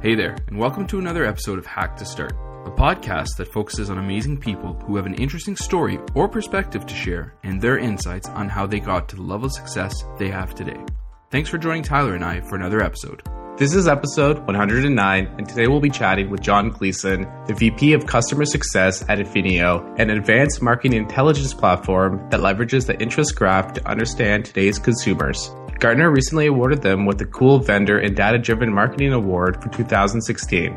Hey there, and welcome to another episode of Hack to Start, a podcast that focuses on amazing people who have an interesting story or perspective to share and their insights on how they got to the level of success they have today. Thanks for joining Tyler and I for another episode. This is episode 109, and today we'll be chatting with John Gleason, the VP of Customer Success at Affinio, an advanced marketing intelligence platform that leverages the interest graph to understand today's consumers. Gartner recently awarded them with the Cool Vendor and Data Driven Marketing Award for 2016.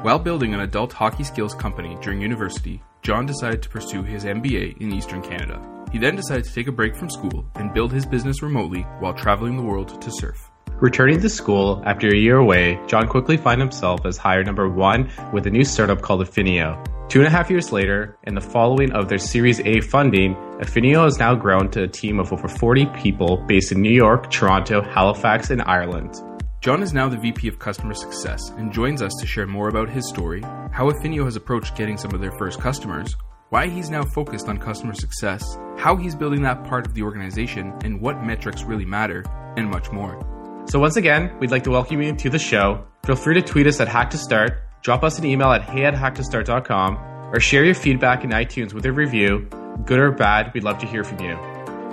While building an adult hockey skills company during university, John decided to pursue his MBA in Eastern Canada. He then decided to take a break from school and build his business remotely while traveling the world to surf. Returning to school after a year away, John quickly found himself as hire number one with a new startup called Affinio. Two and a half years later, in the following of their Series A funding, Affinio has now grown to a team of over 40 people based in New York, Toronto, Halifax, and Ireland. John is now the VP of Customer Success and joins us to share more about his story, how Affinio has approached getting some of their first customers, why he's now focused on customer success, how he's building that part of the organization, and what metrics really matter, and much more. So once again, we'd like to welcome you to the show. Feel free to tweet us at Hack to Start, drop us an email at hey or share your feedback in iTunes with a review. Good or bad, we'd love to hear from you.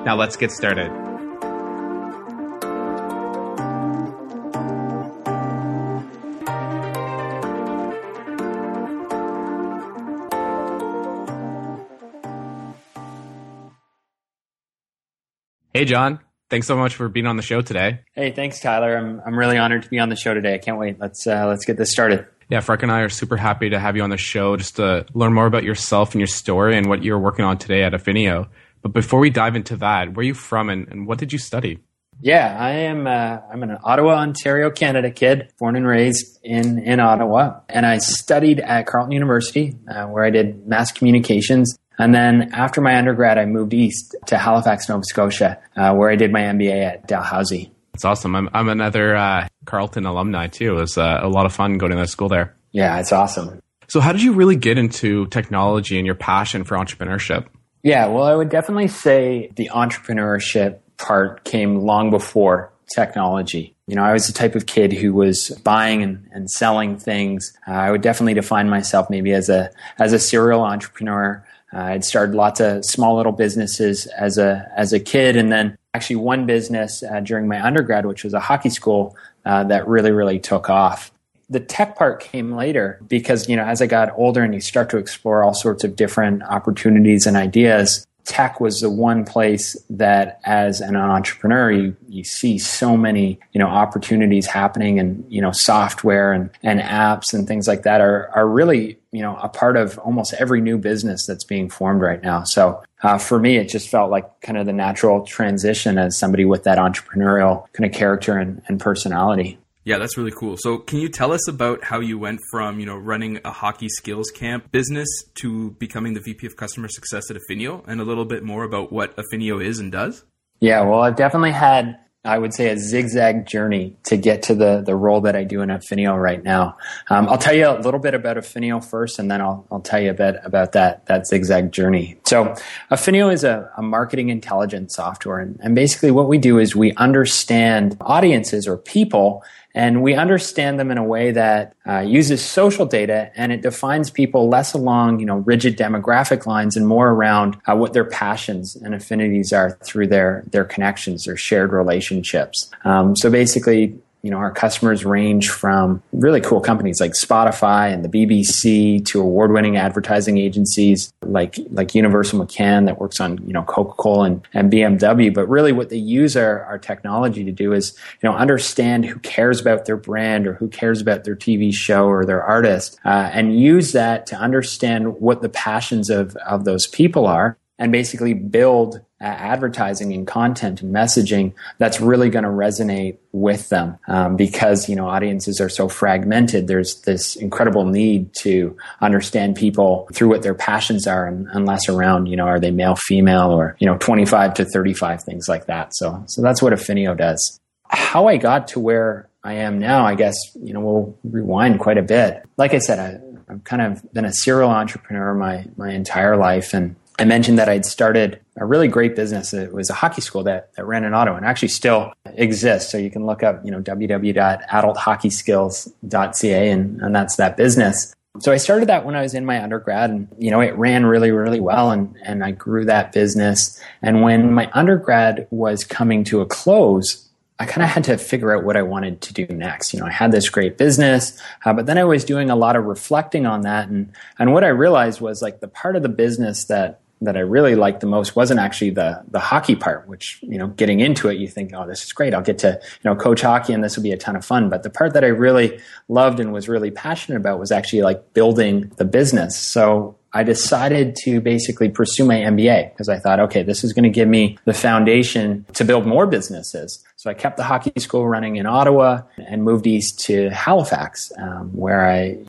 Now let's get started. Hey, John. Thanks so much for being on the show today. Hey, thanks, Tyler. I'm I'm really honored to be on the show today. I can't wait. Let's uh, let's get this started. Yeah, Freck and I are super happy to have you on the show just to learn more about yourself and your story and what you're working on today at Affinio. But before we dive into that, where are you from and, and what did you study? Yeah, I am. Uh, I'm an Ottawa, Ontario, Canada kid, born and raised in in Ottawa, and I studied at Carleton University, uh, where I did mass communications. And then after my undergrad, I moved east to Halifax, Nova Scotia, uh, where I did my MBA at Dalhousie. That's awesome. I'm, I'm another uh, Carleton alumni too. It was uh, a lot of fun going to that school there. Yeah, it's awesome. So, how did you really get into technology and your passion for entrepreneurship? Yeah, well, I would definitely say the entrepreneurship part came long before technology. You know, I was the type of kid who was buying and, and selling things. Uh, I would definitely define myself maybe as a as a serial entrepreneur. Uh, I'd started lots of small little businesses as a as a kid, and then actually one business uh, during my undergrad, which was a hockey school, uh, that really really took off. The tech part came later because you know as I got older and you start to explore all sorts of different opportunities and ideas, tech was the one place that as an entrepreneur you, you see so many you know opportunities happening and you know software and, and apps and things like that are, are really you know a part of almost every new business that's being formed right now so uh, for me it just felt like kind of the natural transition as somebody with that entrepreneurial kind of character and, and personality yeah, that's really cool. So, can you tell us about how you went from, you know, running a hockey skills camp business to becoming the VP of customer success at Affinio and a little bit more about what Affinio is and does? Yeah, well, I've definitely had I would say a zigzag journey to get to the the role that I do in Affinio right now. Um, I'll tell you a little bit about Affinio first, and then I'll I'll tell you a bit about that that zigzag journey. So, Affinio is a, a marketing intelligence software, and, and basically what we do is we understand audiences or people and we understand them in a way that uh, uses social data and it defines people less along, you know, rigid demographic lines and more around uh, what their passions and affinities are through their, their connections, their shared relationships. Um, so basically, you know, our customers range from really cool companies like Spotify and the BBC to award-winning advertising agencies like like Universal McCann that works on, you know, Coca-Cola and, and BMW. But really what they use our, our technology to do is, you know, understand who cares about their brand or who cares about their TV show or their artist, uh, and use that to understand what the passions of, of those people are and basically build advertising and content and messaging that's really going to resonate with them um, because you know audiences are so fragmented. There's this incredible need to understand people through what their passions are and, less around you know are they male female or you know 25 to 35 things like that. So so that's what affinio does. How i got to where i am now i guess you know we'll rewind quite a bit. Like i said I, i've kind of been a serial entrepreneur my my entire life and I mentioned that I'd started a really great business. It was a hockey school that, that ran in Ottawa and actually still exists. So you can look up, you know, www.adulthockeyskills.ca and, and that's that business. So I started that when I was in my undergrad and, you know, it ran really, really well and, and I grew that business. And when my undergrad was coming to a close, I kind of had to figure out what I wanted to do next. You know, I had this great business, uh, but then I was doing a lot of reflecting on that. And, and what I realized was like the part of the business that that I really liked the most wasn't actually the the hockey part, which you know, getting into it, you think, oh, this is great. I'll get to you know coach hockey, and this will be a ton of fun. But the part that I really loved and was really passionate about was actually like building the business. So I decided to basically pursue my MBA because I thought, okay, this is going to give me the foundation to build more businesses. So I kept the hockey school running in Ottawa and moved east to Halifax, um, where I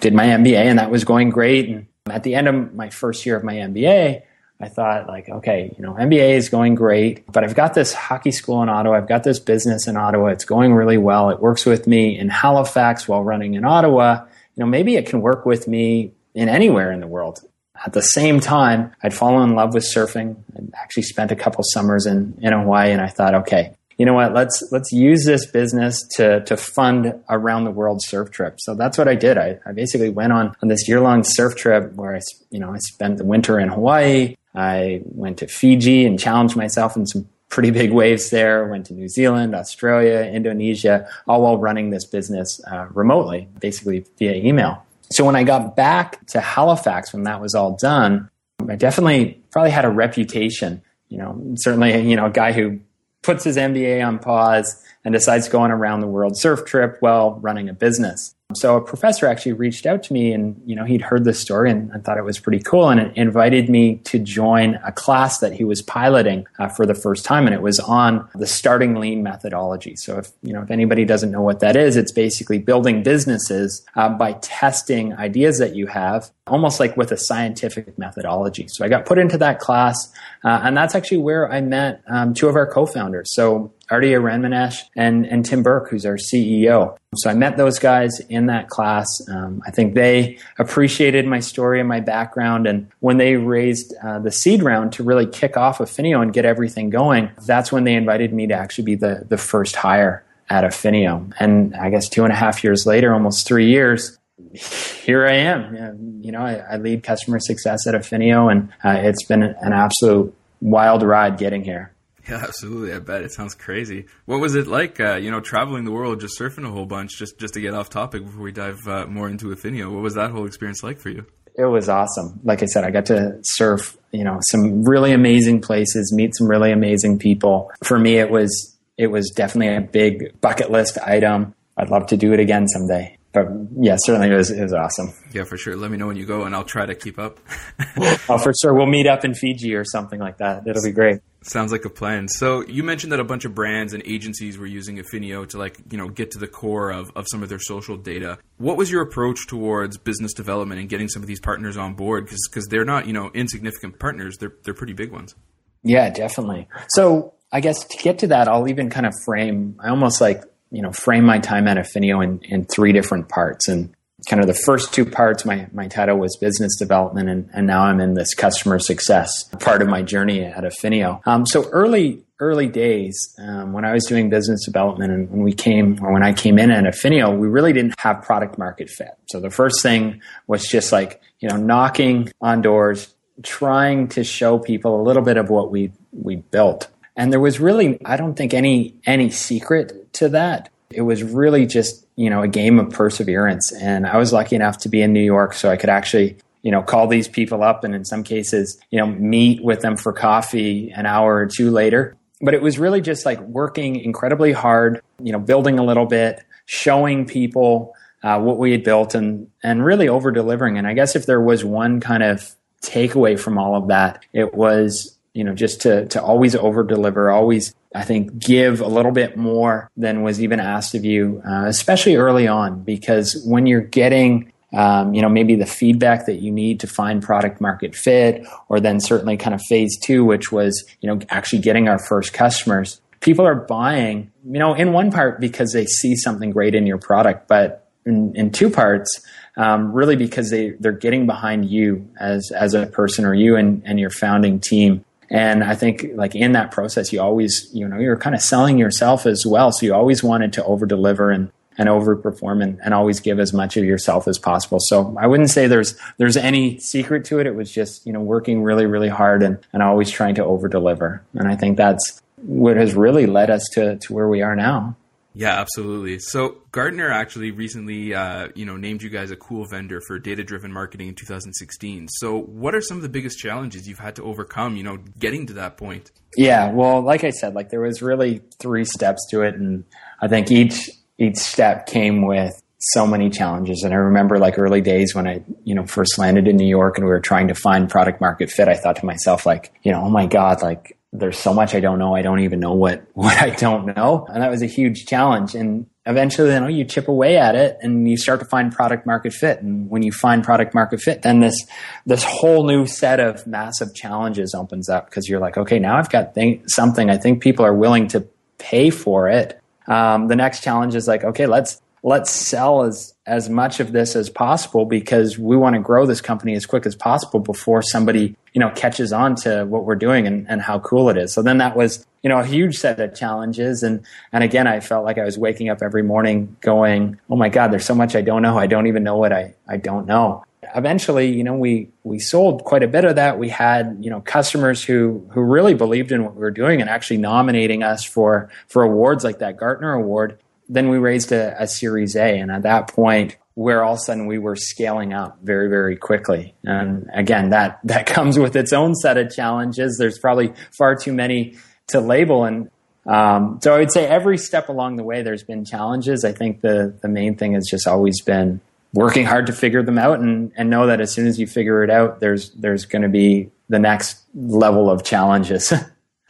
did my MBA, and that was going great. And at the end of my first year of my MBA, I thought like, okay, you know, MBA is going great, but I've got this hockey school in Ottawa. I've got this business in Ottawa. It's going really well. It works with me in Halifax while running in Ottawa. You know, maybe it can work with me in anywhere in the world. At the same time, I'd fallen in love with surfing. I'd actually spent a couple summers in, in Hawaii and I thought, okay, you know what, let's let's use this business to to fund a round the world surf trip. So that's what I did. I, I basically went on, on this year long surf trip where I you know I spent the winter in Hawaii. I went to Fiji and challenged myself in some pretty big waves there. Went to New Zealand, Australia, Indonesia, all while running this business uh, remotely, basically via email. So when I got back to Halifax, when that was all done, I definitely probably had a reputation. You know, certainly, you know, a guy who puts his MBA on pause and decides to go on a round the world surf trip while running a business. So a professor actually reached out to me and, you know, he'd heard this story and I thought it was pretty cool and invited me to join a class that he was piloting uh, for the first time. And it was on the starting lean methodology. So if, you know, if anybody doesn't know what that is, it's basically building businesses uh, by testing ideas that you have, almost like with a scientific methodology. So I got put into that class uh, and that's actually where I met um, two of our co-founders. So Artie Aranmanesh and, and Tim Burke, who's our CEO. So I met those guys in that class. Um, I think they appreciated my story and my background. And when they raised uh, the seed round to really kick off Affinio and get everything going, that's when they invited me to actually be the, the first hire at Affinio. And I guess two and a half years later, almost three years, here I am. You know, I, I lead customer success at Affinio, and uh, it's been an absolute wild ride getting here. Yeah, absolutely. I bet it sounds crazy. What was it like, uh, you know, traveling the world, just surfing a whole bunch, just just to get off topic before we dive uh, more into Affinio? What was that whole experience like for you? It was awesome. Like I said, I got to surf, you know, some really amazing places, meet some really amazing people. For me, it was it was definitely a big bucket list item. I'd love to do it again someday but yeah, certainly it was, it was awesome. Yeah, for sure. Let me know when you go, and I'll try to keep up. oh, for sure. We'll meet up in Fiji or something like that. It'll be great. Sounds like a plan. So you mentioned that a bunch of brands and agencies were using Affinio to like you know get to the core of, of some of their social data. What was your approach towards business development and getting some of these partners on board? Because because they're not you know insignificant partners. They're they're pretty big ones. Yeah, definitely. So I guess to get to that, I'll even kind of frame. I almost like you know frame my time at Affinio in, in three different parts. And kind of the first two parts my, my title was business development and, and now i'm in this customer success part of my journey at affinio. Um, so early early days um, when i was doing business development and when we came or when i came in at affinio we really didn't have product market fit. So the first thing was just like you know knocking on doors trying to show people a little bit of what we we built and there was really, I don't think any any secret to that. It was really just, you know, a game of perseverance. And I was lucky enough to be in New York so I could actually, you know, call these people up and in some cases, you know, meet with them for coffee an hour or two later. But it was really just like working incredibly hard, you know, building a little bit, showing people uh, what we had built and and really over delivering. And I guess if there was one kind of takeaway from all of that, it was you know, just to, to always over deliver, always, I think, give a little bit more than was even asked of you, uh, especially early on, because when you're getting, um, you know, maybe the feedback that you need to find product market fit, or then certainly kind of phase two, which was, you know, actually getting our first customers. People are buying, you know, in one part because they see something great in your product, but in, in two parts, um, really because they, they're getting behind you as, as a person or you and, and your founding team And I think like in that process, you always, you know, you're kind of selling yourself as well. So you always wanted to over deliver and, and overperform and, and always give as much of yourself as possible. So I wouldn't say there's there's any secret to it. It was just, you know, working really, really hard and, and always trying to over deliver. And I think that's what has really led us to, to where we are now. Yeah, absolutely. So Gartner actually recently, uh, you know, named you guys a cool vendor for data-driven marketing in 2016. So, what are some of the biggest challenges you've had to overcome? You know, getting to that point. Yeah, well, like I said, like there was really three steps to it, and I think each each step came with so many challenges. And I remember like early days when I, you know, first landed in New York and we were trying to find product market fit, I thought to myself, like, you know, oh my God, like there's so much I don't know. I don't even know what, what I don't know. And that was a huge challenge. And eventually, you know, you chip away at it and you start to find product market fit. And when you find product market fit, then this, this whole new set of massive challenges opens up because you're like, okay, now I've got th- something I think people are willing to pay for it. Um, the next challenge is like, okay, let's, let's sell as as much of this as possible because we want to grow this company as quick as possible before somebody you know catches on to what we're doing and, and how cool it is. So then that was you know a huge set of challenges. And and again i felt like i was waking up every morning going oh my god there's so much i don't know. I don't even know what i i don't know. Eventually you know we we sold quite a bit of that. We had you know customers who who really believed in what we were doing and actually nominating us for for awards like that gartner award then we raised a, a Series A, and at that point, where all of a sudden we were scaling up very, very quickly. And again, that that comes with its own set of challenges. There's probably far too many to label, and um, so I would say every step along the way, there's been challenges. I think the the main thing has just always been working hard to figure them out, and and know that as soon as you figure it out, there's there's going to be the next level of challenges.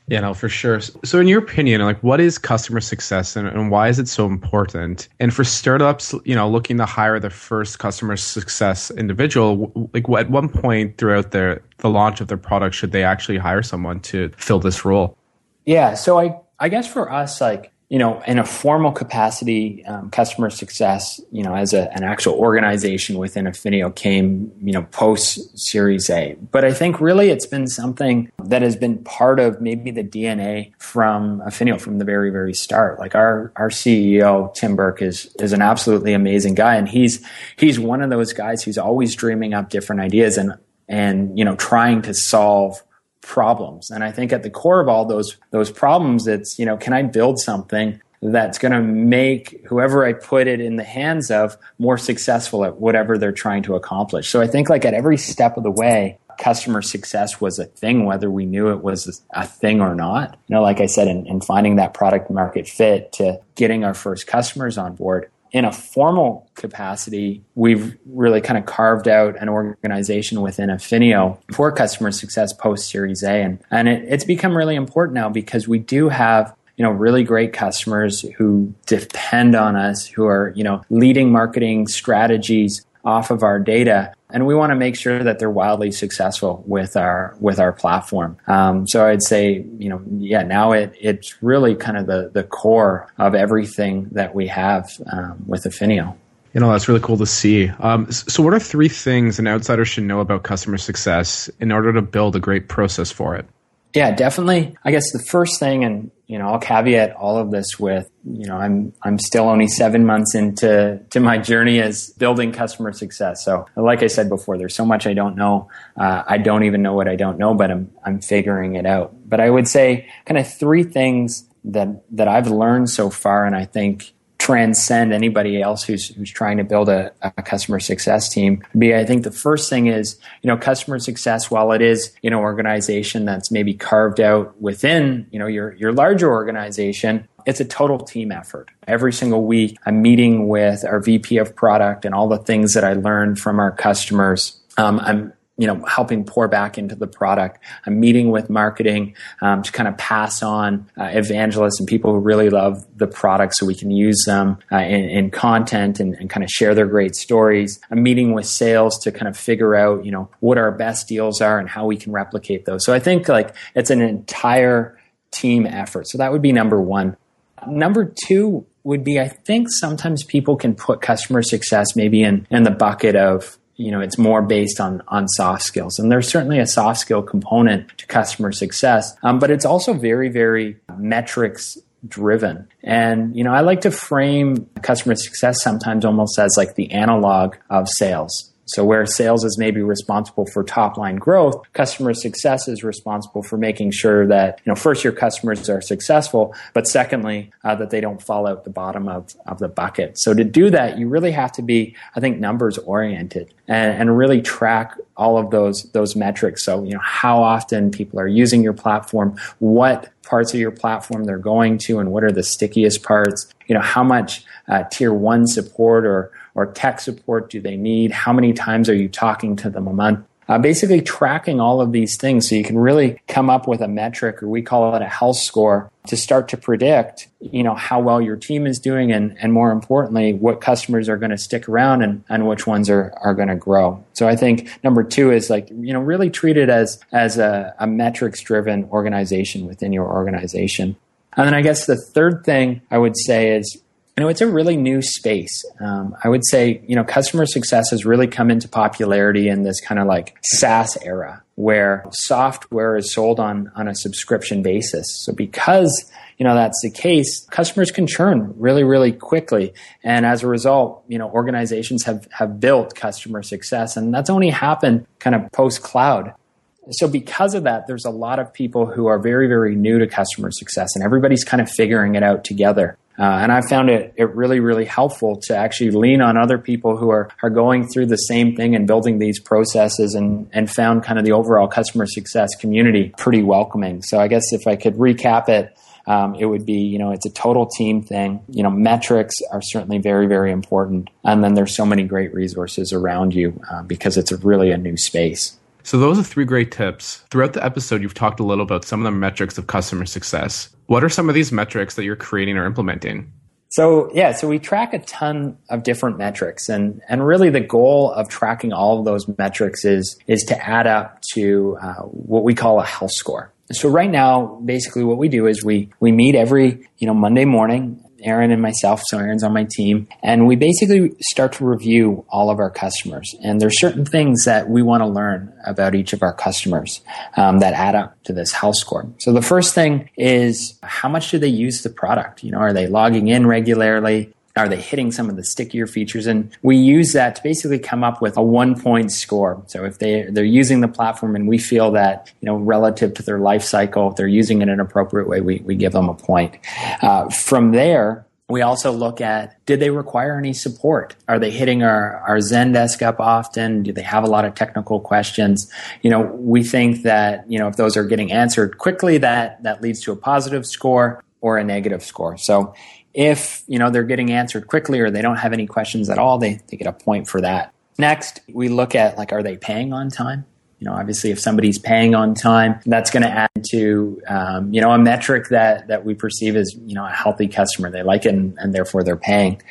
Yeah, no, for sure. So, in your opinion, like, what is customer success and, and why is it so important? And for startups, you know, looking to hire the first customer success individual, like, at one point throughout their the launch of their product, should they actually hire someone to fill this role? Yeah. So, I I guess for us, like, you know, in a formal capacity, um, customer success, you know, as a, an actual organization within Affinio came, you know, post Series A. But I think really it's been something that has been part of maybe the DNA from Affinio from the very, very start. Like our, our CEO, Tim Burke, is, is an absolutely amazing guy. And he's, he's one of those guys who's always dreaming up different ideas and, and, you know, trying to solve problems. And I think at the core of all those those problems, it's you know, can I build something that's going to make whoever I put it in the hands of more successful at whatever they're trying to accomplish. So I think like at every step of the way, customer success was a thing, whether we knew it was a thing or not. You know, like I said, in, in finding that product market fit to getting our first customers on board, in a formal capacity, we've really kind of carved out an organization within Affinio for customer success post Series A. And, and it, it's become really important now because we do have you know really great customers who depend on us who are you know leading marketing strategies off of our data and we want to make sure that they're wildly successful with our with our platform. Um, so I'd say, you know, yeah, now it it's really kind of the the core of everything that we have um, with Affinio. You know, that's really cool to see. Um, so, what are three things an outsider should know about customer success in order to build a great process for it? Yeah, definitely. I guess the first thing, and you know, I'll caveat all of this with, you know, I'm I'm still only seven months into to my journey as building customer success. So, like I said before, there's so much I don't know. Uh, I don't even know what I don't know, but I'm I'm figuring it out. But I would say kind of three things that that I've learned so far, and I think transcend anybody else who's who's trying to build a, a, customer success team be i think the first thing is you know customer success while it is you know organization that's maybe carved out within you know your your larger organization it's a total team effort. Every single week, I'm meeting with our VP of product and all the things that I learned from our customers. Um, I'm you know, helping pour back into the product. I'm meeting with marketing um, to kind of pass on uh, evangelists and people who really love the product so we can use them uh, in, in, content and, and, kind of share their great stories. I'm meeting with sales to kind of figure out, you know, what our best deals are and how we can replicate those. So I think like it's an entire team effort. So that would be number one. Number two would be I think sometimes people can put customer success maybe in, in the bucket of you know it's more based on on soft skills. And there's certainly a soft skill component to customer success um, but it's also very very metrics driven. And you know i like to frame customer success sometimes almost as like the analog of sales so where sales is maybe responsible for top line growth, customer success is responsible for making sure that, you know, first your customers are successful, but secondly, uh, that they don't fall out the bottom of, of the bucket. So to do that, you really have to be, I think, numbers oriented and, and really track all of those, those metrics. So, you know, how often people are using your platform, what parts of your platform they're going to, and what are the stickiest parts, you know, how much uh, tier one support or, or tech support do they need? How many times are you talking to them a month? Uh, basically tracking all of these things so you can really come up with a metric or we call it a health score to start to predict you know how well your team is doing and, and more importantly what customers are going to stick around and, and which ones are, are going to grow so i think number two is like you know really treat it as as a, a metrics driven organization within your organization and then i guess the third thing i would say is you know, it's a really new space. Um, I would say, you know, customer success has really come into popularity in this kind of like SaaS era where software is sold on, on a subscription basis. So because, you know, that's the case, customers can churn really, really quickly. And as a result, you know, organizations have, have built customer success and that's only happened kind of post cloud. So because of that, there's a lot of people who are very, very new to customer success and everybody's kind of figuring it out together. Uh, and I found it, it really, really helpful to actually lean on other people who are, are going through the same thing and building these processes and, and found kind of the overall customer success community pretty welcoming. So I guess if I could recap it, um, it would be, you know, it's a total team thing. You know, metrics are certainly very, very important. And then there's so many great resources around you uh, because it's really a new space. So those are three great tips. Throughout the episode, you've talked a little about some of the metrics of customer success. What are some of these metrics that you're creating or implementing? So yeah, so we track a ton of different metrics, and and really the goal of tracking all of those metrics is is to add up to uh, what we call a health score. So right now, basically, what we do is we we meet every you know Monday morning Aaron and myself, so Aaron's on my team, and we basically start to review all of our customers. And there's certain things that we want to learn about each of our customers um, that add up to this health score. So the first thing is how much do they use the product? You know, are they logging in regularly? Are they hitting some of the stickier features? And we use that to basically come up with a one point score. So if they, they're using the platform and we feel that, you know, relative to their life cycle, if they're using it in an appropriate way, we, we give them a point. Uh, from there, we also look at did they require any support? Are they hitting our, our Zendesk up often? Do they have a lot of technical questions? You know, we think that, you know, if those are getting answered quickly, that, that leads to a positive score or a negative score. So if, you know, they're getting answered quickly or they don't have any questions at all, they, they get a point for that. Next, we look at like, are they paying on time? You know, obviously, if somebody's paying on time, that's going to add to um, you know a metric that that we perceive as you know a healthy customer. They like it, and, and therefore they're paying.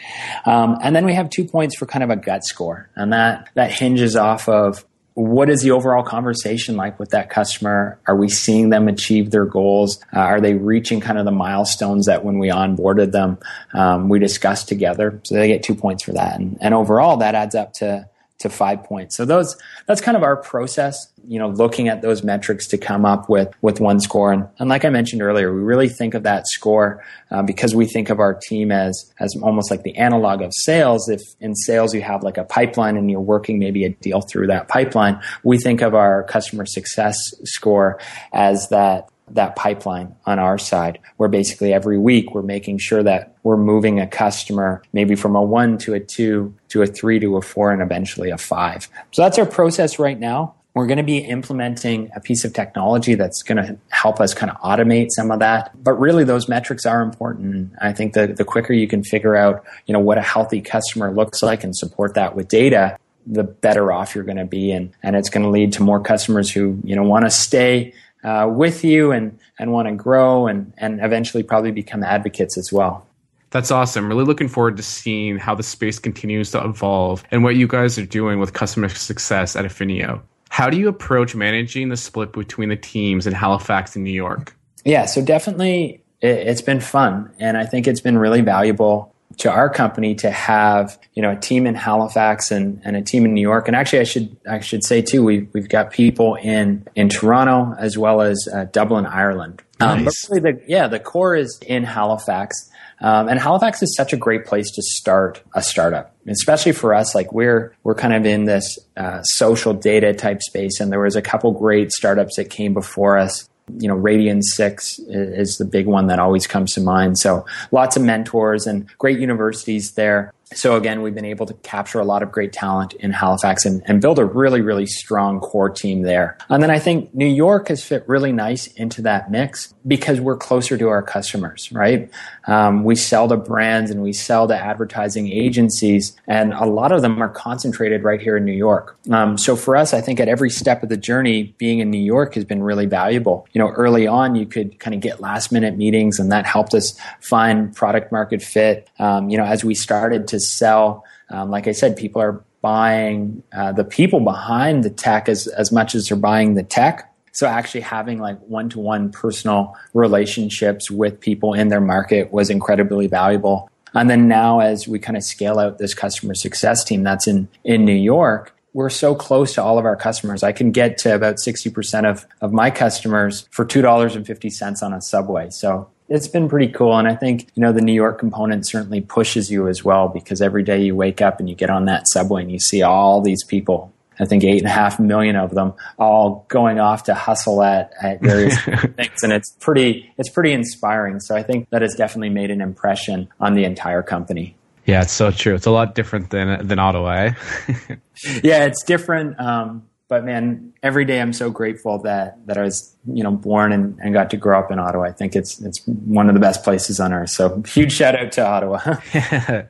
Um, and then we have two points for kind of a gut score, and that that hinges off of what is the overall conversation like with that customer? Are we seeing them achieve their goals? Uh, are they reaching kind of the milestones that when we onboarded them, um, we discussed together? So they get two points for that. And, and overall, that adds up to to five points. So those that's kind of our process, you know, looking at those metrics to come up with with one score. And, and like I mentioned earlier, we really think of that score uh, because we think of our team as as almost like the analog of sales. If in sales you have like a pipeline and you're working maybe a deal through that pipeline, we think of our customer success score as that that pipeline on our side where basically every week we're making sure that we're moving a customer maybe from a one to a two to a three to a four and eventually a five. So that's our process right now. We're going to be implementing a piece of technology that's going to help us kind of automate some of that. But really those metrics are important. I think the, the quicker you can figure out, you know, what a healthy customer looks like and support that with data, the better off you're going to be. And, and it's going to lead to more customers who, you know, want to stay uh, with you and, and want to grow and, and eventually probably become advocates as well. That's awesome. Really looking forward to seeing how the space continues to evolve and what you guys are doing with customer success at Affinio. How do you approach managing the split between the teams in Halifax and New York? Yeah, so definitely it's been fun. And I think it's been really valuable to our company to have you know a team in Halifax and, and a team in New York. And actually, I should I should say too, we we've got people in in Toronto as well as uh, Dublin, Ireland. Um, but really the, yeah, the core is in Halifax. Um, and Halifax is such a great place to start a startup, especially for us. Like we're we're kind of in this uh, social data type space, and there was a couple great startups that came before us. You know, Radian6 is the big one that always comes to mind. So lots of mentors and great universities there so again, we've been able to capture a lot of great talent in Halifax and, and, build a really, really strong core team there. And then I think New York has fit really nice into that mix because we're closer to our customers, right? Um, we sell to brands and we sell to advertising agencies, and a lot of them are concentrated right here in New York. Um, so for us, I think at every step of the journey, being in New York has been really valuable. You know, early on, you could kind of get last minute meetings, and that helped us find product market fit. Um, you know, as we started to sell. Um, like I said, people are buying uh, the people behind the tech as, as much as they're buying the tech. So actually having like one to one personal relationships with people in their market was incredibly valuable. And then now as we kind of scale out this customer success team that's in, in New York, we're so close to all of our customers. I can get to about 60% of, of my customers for $2.50 on a subway. So it's been pretty cool. And I think, you know, the New York component certainly pushes you as well because every day you wake up and you get on that subway and you see all these people. I think eight and a half million of them all going off to hustle at, at various things. And it's pretty, it's pretty inspiring. So I think that has definitely made an impression on the entire company. Yeah, it's so true. It's a lot different than, than Ottawa. Eh? yeah, it's different. Um, but man, every day I'm so grateful that that I was you know born and, and got to grow up in Ottawa. I think it's it's one of the best places on earth. So huge shout out to Ottawa.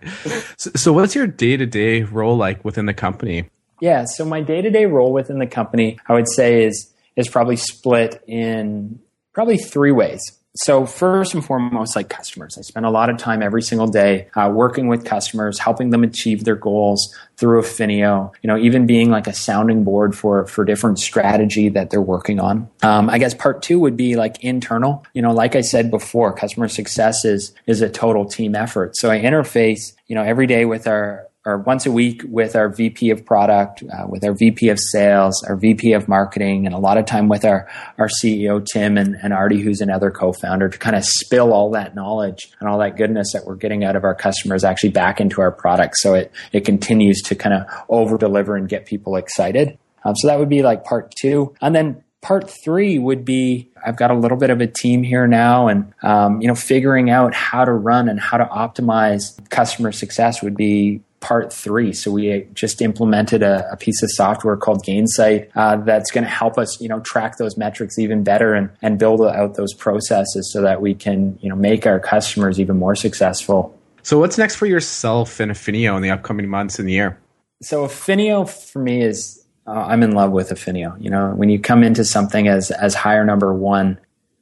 so, so, what's your day to day role like within the company? Yeah, so my day to day role within the company, I would say is is probably split in probably three ways. So first and foremost, like customers, I spend a lot of time every single day uh, working with customers, helping them achieve their goals through Affinio. You know, even being like a sounding board for for different strategy that they're working on. Um, I guess part two would be like internal. You know, like I said before, customer success is is a total team effort. So I interface, you know, every day with our or once a week with our VP of product, uh, with our VP of sales, our VP of marketing, and a lot of time with our, our CEO, Tim, and, and Artie, who's another co founder, to kind of spill all that knowledge and all that goodness that we're getting out of our customers actually back into our product. So it, it continues to kind of over deliver and get people excited. Um, so that would be like part two. And then part three would be I've got a little bit of a team here now, and um, you know, figuring out how to run and how to optimize customer success would be part three. So we just implemented a, a piece of software called Gainsight uh, that's going to help us, you know, track those metrics even better and, and build out those processes so that we can, you know, make our customers even more successful. So what's next for yourself and Affinio in the upcoming months and the year? So Affinio for me is uh, I'm in love with Affinio. You know, when you come into something as as hire number one,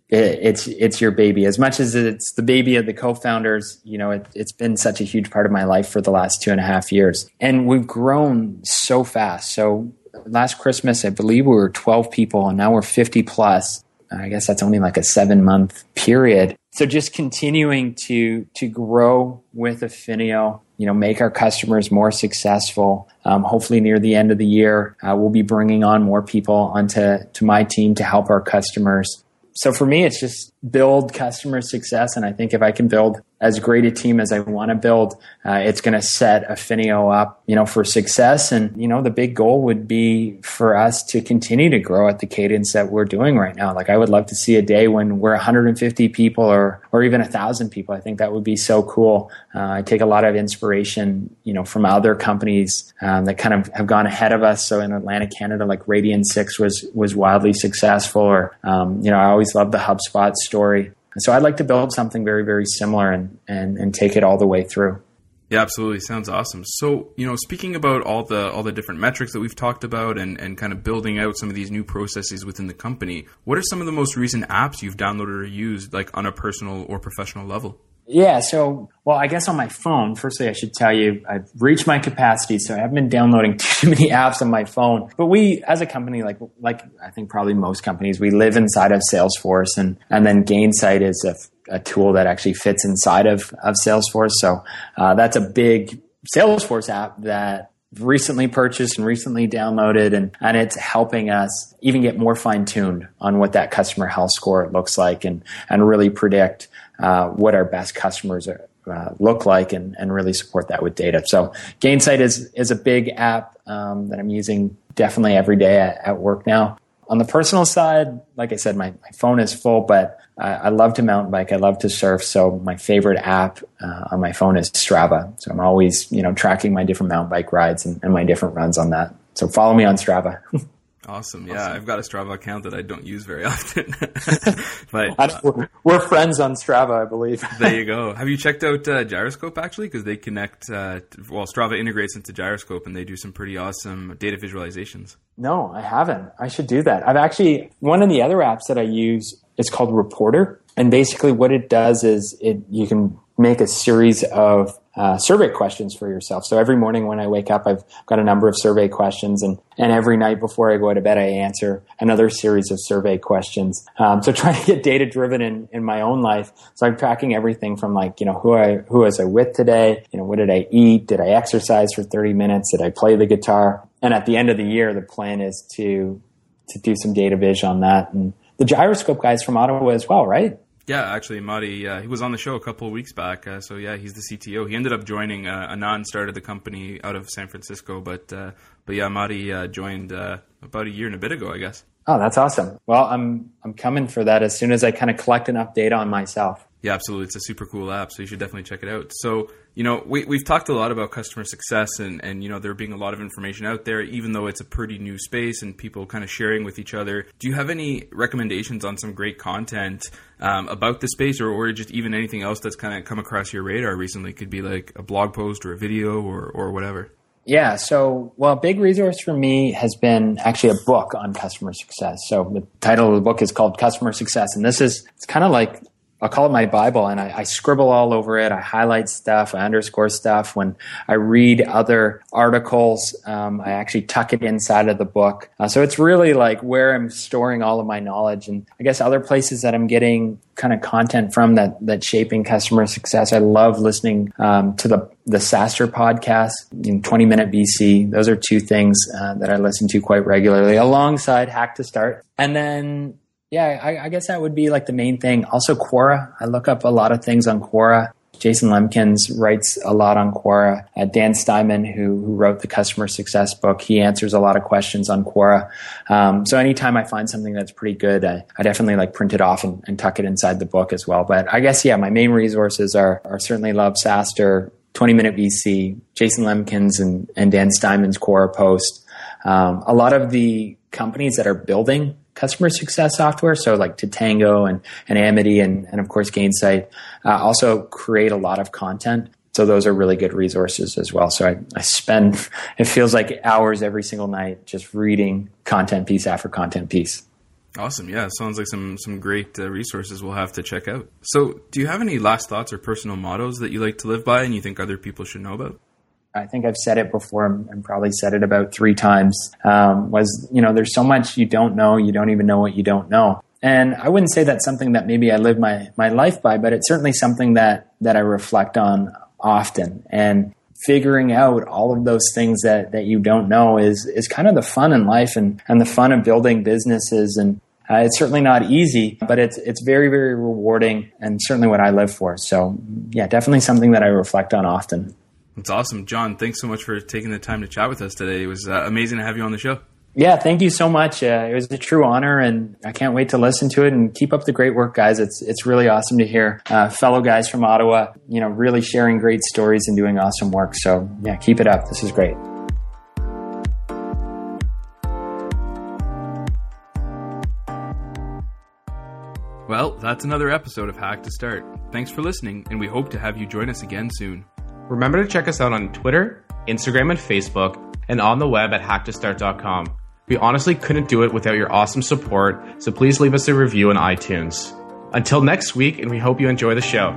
it, it's it's your baby. As much as it's the baby of the co-founders you know it, has been such a huge part of my life for the last two and a half years. And we've grown so fast. So last christmas i believe we were 12 people and now we're 50 plus. I guess that's only like a seven month period. So just continuing to to grow with affinio you know make our customers more successful um, hopefully near the end of the year uh, we'll be bringing on more people onto to my team to help our customers so for me, it's just build customer success. And I think if I can build as great a team as I want to build, uh, it's going to set Affinio up, you know, for success. And, you know, the big goal would be for us to continue to grow at the cadence that we're doing right now. Like I would love to see a day when we're 150 people or, or even a thousand people. I think that would be so cool. Uh, I take a lot of inspiration, you know, from other companies um, that kind of have gone ahead of us. So in Atlantic Canada, like Radian6 was, was wildly successful or, um, you know, I always love the HubSpot story. So I'd like to build something very, very similar and, and, and take it all the way through. Yeah, absolutely. Sounds awesome. So, you know, speaking about all the all the different metrics that we've talked about and, and kind of building out some of these new processes within the company, what are some of the most recent apps you've downloaded or used like on a personal or professional level? Yeah, so well, I guess on my phone. Firstly, I should tell you I've reached my capacity, so I haven't been downloading too many apps on my phone. But we, as a company, like like I think probably most companies, we live inside of Salesforce, and and then Gainsight is a, a tool that actually fits inside of of Salesforce. So uh, that's a big Salesforce app that recently purchased and recently downloaded and, and it's helping us even get more fine tuned on what that customer health score looks like and, and really predict uh, what our best customers are, uh, look like and, and really support that with data. So Gainsight is, is a big app um, that I'm using definitely every day at, at work now. On the personal side, like I said, my, my phone is full, but I, I love to mountain bike. I love to surf. So my favorite app uh, on my phone is Strava. So I'm always, you know, tracking my different mountain bike rides and, and my different runs on that. So follow me on Strava. Awesome. Yeah, awesome. I've got a Strava account that I don't use very often. but we're, we're, friends on Strava, I believe. there you go. Have you checked out uh, Gyroscope actually? Because they connect. Uh, well, Strava integrates into Gyroscope, and they do some pretty awesome data visualizations. No, I haven't. I should do that. I've actually one of the other apps that I use is called Reporter, and basically what it does is it you can make a series of uh, survey questions for yourself. So every morning when I wake up, I've got a number of survey questions, and and every night before I go to bed, I answer another series of survey questions. Um, so trying to get data driven in, in my own life. So I'm tracking everything from like you know who I who was I with today, you know what did I eat, did I exercise for 30 minutes, did I play the guitar, and at the end of the year, the plan is to to do some data vision on that and the gyroscope guys from Ottawa as well, right? Yeah, actually, Marty, uh, he was on the show a couple of weeks back. Uh, so yeah, he's the CTO. He ended up joining. Uh, Anand started the company out of San Francisco, but uh, but yeah, Marty uh, joined uh, about a year and a bit ago, I guess. Oh, that's awesome. Well, I'm I'm coming for that as soon as I kind of collect enough data on myself. Yeah, absolutely. It's a super cool app, so you should definitely check it out. So, you know, we, we've talked a lot about customer success and, and, you know, there being a lot of information out there, even though it's a pretty new space and people kind of sharing with each other. Do you have any recommendations on some great content um, about the space or, or just even anything else that's kind of come across your radar recently? Could be like a blog post or a video or, or whatever. Yeah. So, well, big resource for me has been actually a book on customer success. So the title of the book is called Customer Success. And this is, it's kind of like I'll call it my Bible and I, I, scribble all over it. I highlight stuff, I underscore stuff. When I read other articles, um, I actually tuck it inside of the book. Uh, so it's really like where I'm storing all of my knowledge and I guess other places that I'm getting kind of content from that, that shaping customer success. I love listening um, to the, the SaaStr podcast, in 20 minute VC. Those are two things uh, that I listen to quite regularly alongside Hack to Start. And then yeah, I, I, guess that would be like the main thing. Also, Quora. I look up a lot of things on Quora. Jason Lemkins writes a lot on Quora. Uh, Dan Steinman, who, who wrote the customer success book, he answers a lot of questions on Quora. Um, so anytime I find something that's pretty good, I, I definitely like print it off and, and, tuck it inside the book as well. But I guess, yeah, my main resources are, are certainly Love SaaStr, 20 Minute VC, Jason Lemkins and, and Dan Steinman's Quora post. Um, a lot of the companies that are building customer success software. So like Totango and, and Amity and, and of course Gainsight uh, also create a lot of content. So those are really good resources as well. So I, I spend, it feels like hours every single night just reading content piece after content piece. Awesome. Yeah, sounds like some some great uh, resources we'll have to check out. So, do you have any last thoughts or personal mottos that you like to live by and you think other people should know about? I think I've said it before and probably said it about three times, um, was, you know, there's so much you don't know. You don't even know what you don't know. And I wouldn't say that's something that maybe I live my, my life by, but it's certainly something that, that I reflect on often. And figuring out all of those things that, that you don't know is, is kind of the fun in life and, and the fun of building businesses. And uh, it's certainly not easy, but it's, it's very, very rewarding and certainly what I live for. So yeah, definitely something that I reflect on often. That's awesome. John, thanks so much for taking the time to chat with us today. It was uh, amazing to have you on the show. Yeah, thank you so much. Uh, it was a true honor, and I can't wait to listen to it and keep up the great work, guys. It's it's really awesome to hear uh, fellow guys from Ottawa, you know, really sharing great stories and doing awesome work. So yeah, keep it up. This is great. Well, that's another episode of Hack to Start. Thanks for listening, and we hope to have you join us again soon. Remember to check us out on Twitter, Instagram, and Facebook, and on the web at hacktostart.com. We honestly couldn't do it without your awesome support, so please leave us a review on iTunes. Until next week, and we hope you enjoy the show.